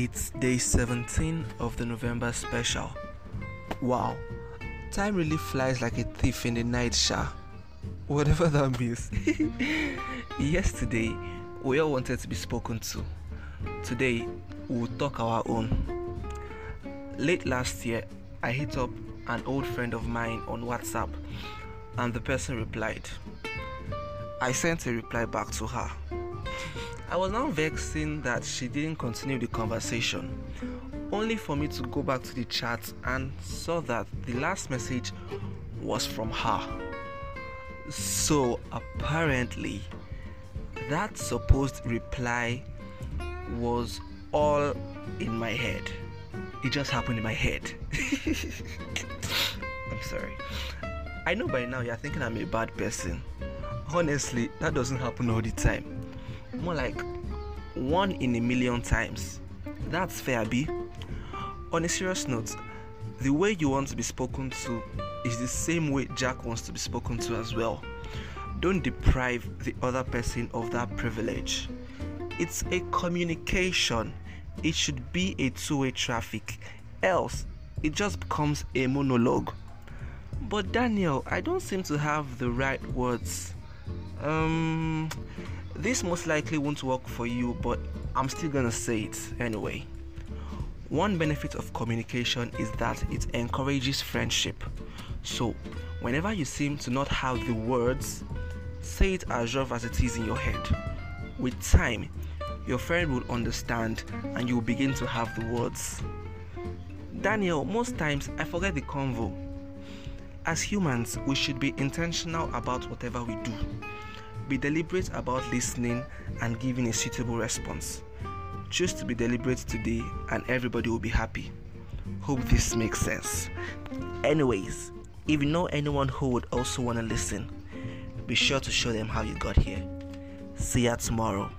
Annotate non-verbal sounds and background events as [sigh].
It's day 17 of the November special. Wow, time really flies like a thief in the night, Sha. Whatever that means. [laughs] Yesterday, we all wanted to be spoken to. Today, we'll talk our own. Late last year, I hit up an old friend of mine on WhatsApp, and the person replied. I sent a reply back to her. I was now vexing that she didn't continue the conversation, only for me to go back to the chat and saw that the last message was from her. So apparently, that supposed reply was all in my head. It just happened in my head. [laughs] I'm sorry. I know by now you're thinking I'm a bad person. Honestly, that doesn't happen all the time more like one in a million times. That's fair, B. On a serious note, the way you want to be spoken to is the same way Jack wants to be spoken to as well. Don't deprive the other person of that privilege. It's a communication, it should be a two way traffic, else, it just becomes a monologue. But Daniel, I don't seem to have the right words. Um, this most likely won't work for you, but I'm still gonna say it anyway. One benefit of communication is that it encourages friendship. So, whenever you seem to not have the words, say it as rough as it is in your head. With time, your friend will understand and you will begin to have the words. Daniel, most times I forget the convo. As humans, we should be intentional about whatever we do. Be deliberate about listening and giving a suitable response. Choose to be deliberate today and everybody will be happy. Hope this makes sense. Anyways, if you know anyone who would also want to listen, be sure to show them how you got here. See ya tomorrow.